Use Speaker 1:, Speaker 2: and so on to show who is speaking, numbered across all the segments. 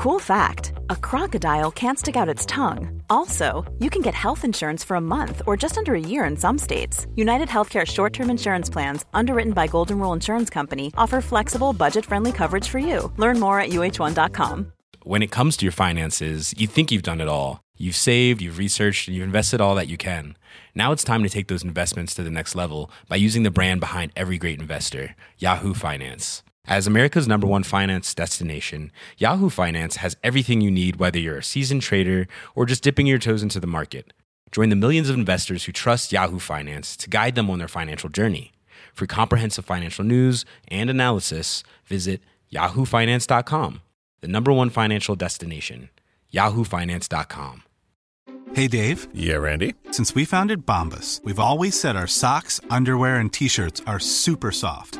Speaker 1: Cool fact a crocodile can't stick out its tongue. Also, you can get health insurance for a month or just under a year in some states. United Healthcare short term insurance plans, underwritten by Golden Rule Insurance Company, offer flexible, budget friendly coverage for you. Learn more at uh1.com.
Speaker 2: When it comes to your finances, you think you've done it all. You've saved, you've researched, and you've invested all that you can. Now it's time to take those investments to the next level by using the brand behind every great investor, Yahoo Finance. As America's number one finance destination, Yahoo Finance has everything you need, whether you're a seasoned trader or just dipping your toes into the market. Join the millions of investors who trust Yahoo Finance to guide them on their financial journey. For comprehensive financial news and analysis, visit yahoofinance.com, the number one financial destination, yahoofinance.com.
Speaker 3: Hey, Dave.
Speaker 4: Yeah, Randy.
Speaker 3: Since we founded Bombus, we've always said our socks, underwear, and t shirts are super soft.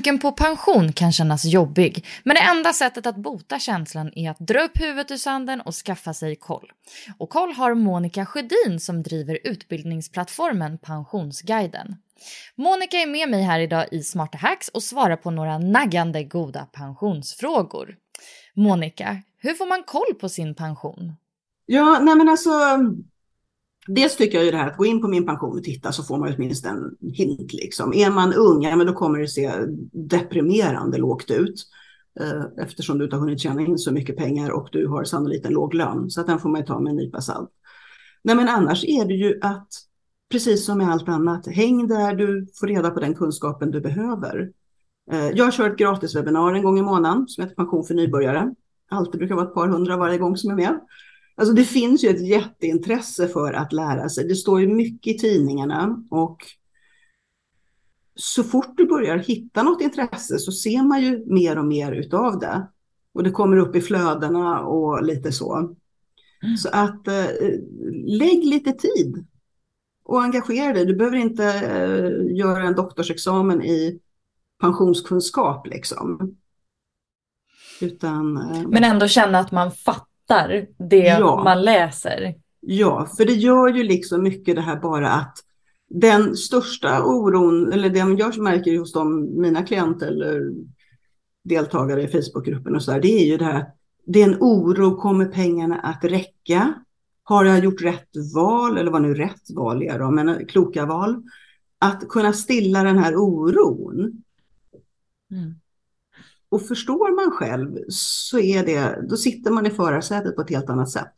Speaker 5: Tanken på pension kan kännas jobbig, men det enda sättet att bota känslan är att dra upp huvudet ur sanden och skaffa sig koll. Och koll har Monica Sjödin som driver utbildningsplattformen Pensionsguiden. Monica är med mig här idag i Smarta Hacks och svarar på några naggande goda pensionsfrågor. Monica, hur får man koll på sin pension?
Speaker 6: Ja, nej men alltså. Dels tycker jag ju det här att gå in på min pension och titta så får man åtminstone en hint liksom. Är man ung, ja men då kommer det se deprimerande lågt ut. Eh, Eftersom du inte har hunnit tjäna in så mycket pengar och du har sannolikt en låg lön. Så att den får man ju ta med en nypa salt. Nej men annars är det ju att, precis som med allt annat, häng där du får reda på den kunskapen du behöver. Eh, Jag kör ett gratiswebbinar en gång i månaden som heter Pension för nybörjare. Alltid brukar vara ett par hundra varje gång som är med. Alltså det finns ju ett jätteintresse för att lära sig. Det står ju mycket i tidningarna och så fort du börjar hitta något intresse så ser man ju mer och mer utav det. Och det kommer upp i flödena och lite så. Så att eh, lägg lite tid och engagera dig. Du behöver inte eh, göra en doktorsexamen i pensionskunskap liksom. Utan, eh,
Speaker 5: Men ändå känna att man fattar det
Speaker 6: Ja.
Speaker 5: man läser.
Speaker 6: Ja, för det gör ju liksom mycket det här bara att den största oron, eller det jag märker hos de, mina klienter eller deltagare i Facebookgruppen och så där, det är ju det här, det är en oro, kommer pengarna att räcka? Har jag gjort rätt val, eller vad nu rätt val är då, men kloka val? Att kunna stilla den här oron.
Speaker 5: Mm.
Speaker 6: Och förstår man själv så är det, då sitter man i förarsätet på ett helt annat sätt.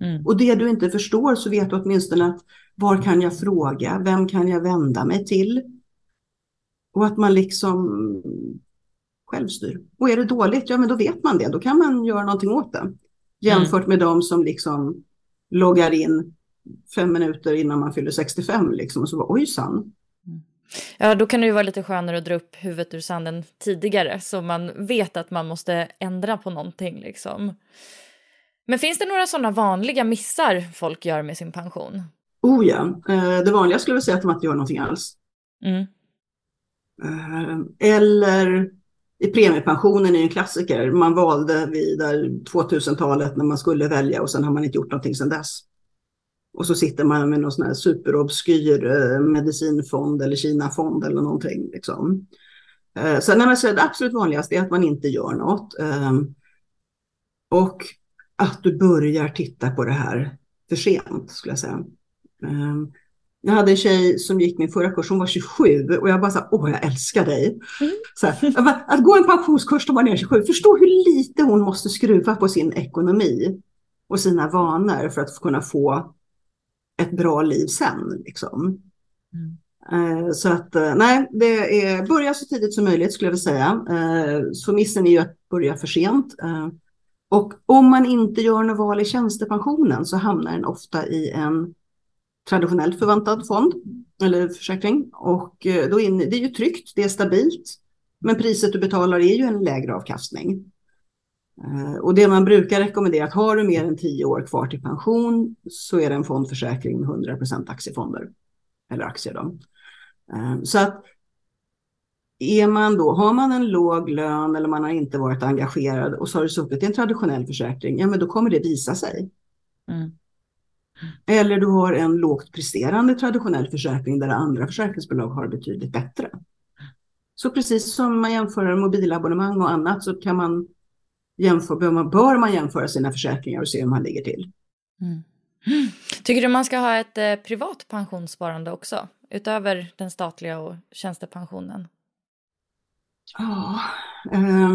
Speaker 5: Mm.
Speaker 6: Och det du inte förstår så vet du åtminstone att var kan jag fråga, vem kan jag vända mig till? Och att man liksom självstyr. Och är det dåligt, ja men då vet man det, då kan man göra någonting åt det. Jämfört med de som liksom loggar in fem minuter innan man fyller 65 liksom och så var ojsan.
Speaker 5: Ja, då kan det ju vara lite skönare att dra upp huvudet ur sanden tidigare så man vet att man måste ändra på någonting liksom. Men finns det några sådana vanliga missar folk gör med sin pension?
Speaker 6: Oh ja, eh, det vanliga skulle jag säga att de inte gör någonting alls.
Speaker 5: Mm.
Speaker 6: Eh, Eller i premiepensionen är en klassiker. Man valde vid där 2000-talet när man skulle välja och sen har man inte gjort någonting sedan dess. Och så sitter man med någon sån här superobskyr eh, medicinfond eller Kinafond eller någonting. Liksom. Så, nej, så det absolut vanligaste är att man inte gör något. Eh, Och att du börjar titta på det här för sent skulle jag säga. Eh, Jag hade en tjej som gick min förra kurs, hon var 27 och jag bara sa, åh jag älskar dig. Så här, att gå en pensionskurs när man är 27, förstå hur lite hon måste skruva på sin ekonomi och sina vanor för att kunna få ett bra liv sen. Liksom. Eh, Så att eh, nej, det är börja så tidigt som möjligt skulle jag vilja säga. Eh, Så missen är ju att börja för sent. Och om man inte gör något val i tjänstepensionen så hamnar den ofta i en traditionellt förväntad fond eller försäkring. Och då in, det är ju tryggt, det är stabilt. Men priset du betalar är ju en lägre avkastning. Eh, och det man brukar rekommendera, att har du mer än tio år kvar till pension så är det en fondförsäkring med 100% aktiefonder. Eller aktier då. Eh, så att är man då, har man en låg lön eller man har inte varit engagerad och så har du suttit i en traditionell försäkring, ja men då kommer det visa sig. Mm. Eller du har en lågt presterande traditionell försäkring där andra försäkringsbolag har betydligt bättre. Så precis som man jämför mobilabonnemang och annat så kan man jämföra, bör, man, bör man jämföra sina försäkringar och se hur man ligger till.
Speaker 5: Mm. Tycker du man ska ha ett eh, privat pensionssparande också? Utöver den statliga och tjänstepensionen?
Speaker 6: Ja, eh,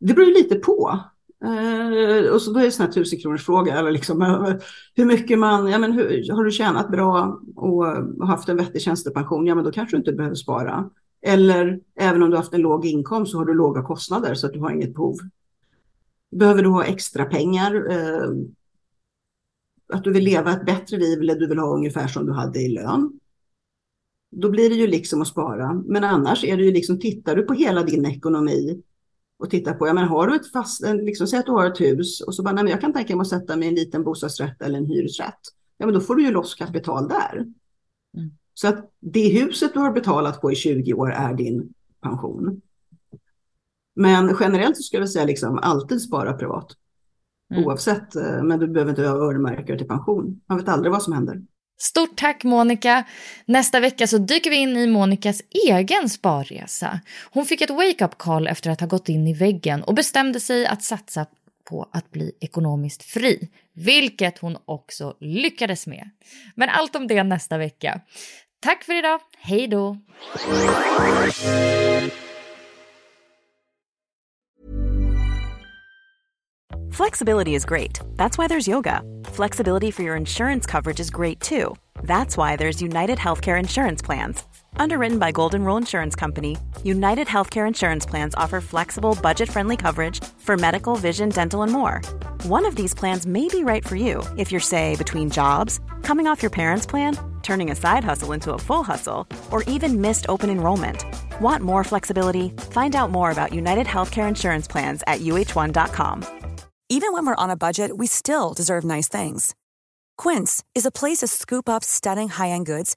Speaker 6: det beror lite på. Eh, och så då är det en sån här tusen kronors fråga. Eller liksom, eh, hur mycket man, ja, men hur, har du tjänat bra och haft en vettig tjänstepension, ja men då kanske du inte behöver spara. Eller även om du har haft en låg inkomst så har du låga kostnader så att du har inget behov. Behöver du ha extra pengar? Eh, att du vill leva ett bättre liv eller du vill ha ungefär som du hade i lön. Då blir det ju liksom att spara. Men annars är det ju liksom, tittar du på hela din ekonomi och tittar på, ja men har du ett fast, liksom, säg att du har ett hus och så bara, nej men jag kan tänka mig att sätta mig i en liten bostadsrätt eller en hyresrätt. Ja men då får du ju loss kapital där. Mm. Så att det huset du har betalat på i 20 år är din pension. Men generellt så skulle jag säga liksom alltid spara privat. Mm. Oavsett, eh, men du behöver inte ha öronmärkare till pension. Man vet aldrig vad som händer.
Speaker 5: Stort tack Monica. Nästa vecka så dyker vi in i Monikas egen sparresa. Hon fick ett wake-up call efter att ha gått in i väggen och bestämde sig att satsa på att bli ekonomiskt fri, vilket hon också lyckades med. Men allt om det nästa vecka. Tack för idag. Hej då!
Speaker 1: Flexibility is great. That's why there's yoga. Flexibility for your insurance coverage is great too. That's why there's United Healthcare Insurance Plans. Underwritten by Golden Rule Insurance Company, United Healthcare Insurance Plans offer flexible, budget friendly coverage for medical, vision, dental, and more. One of these plans may be right for you if you're, say, between jobs, coming off your parents' plan, turning a side hustle into a full hustle, or even missed open enrollment. Want more flexibility? Find out more about United Healthcare Insurance Plans at uh1.com.
Speaker 7: Even when we're on a budget, we still deserve nice things. Quince is a place to scoop up stunning high end goods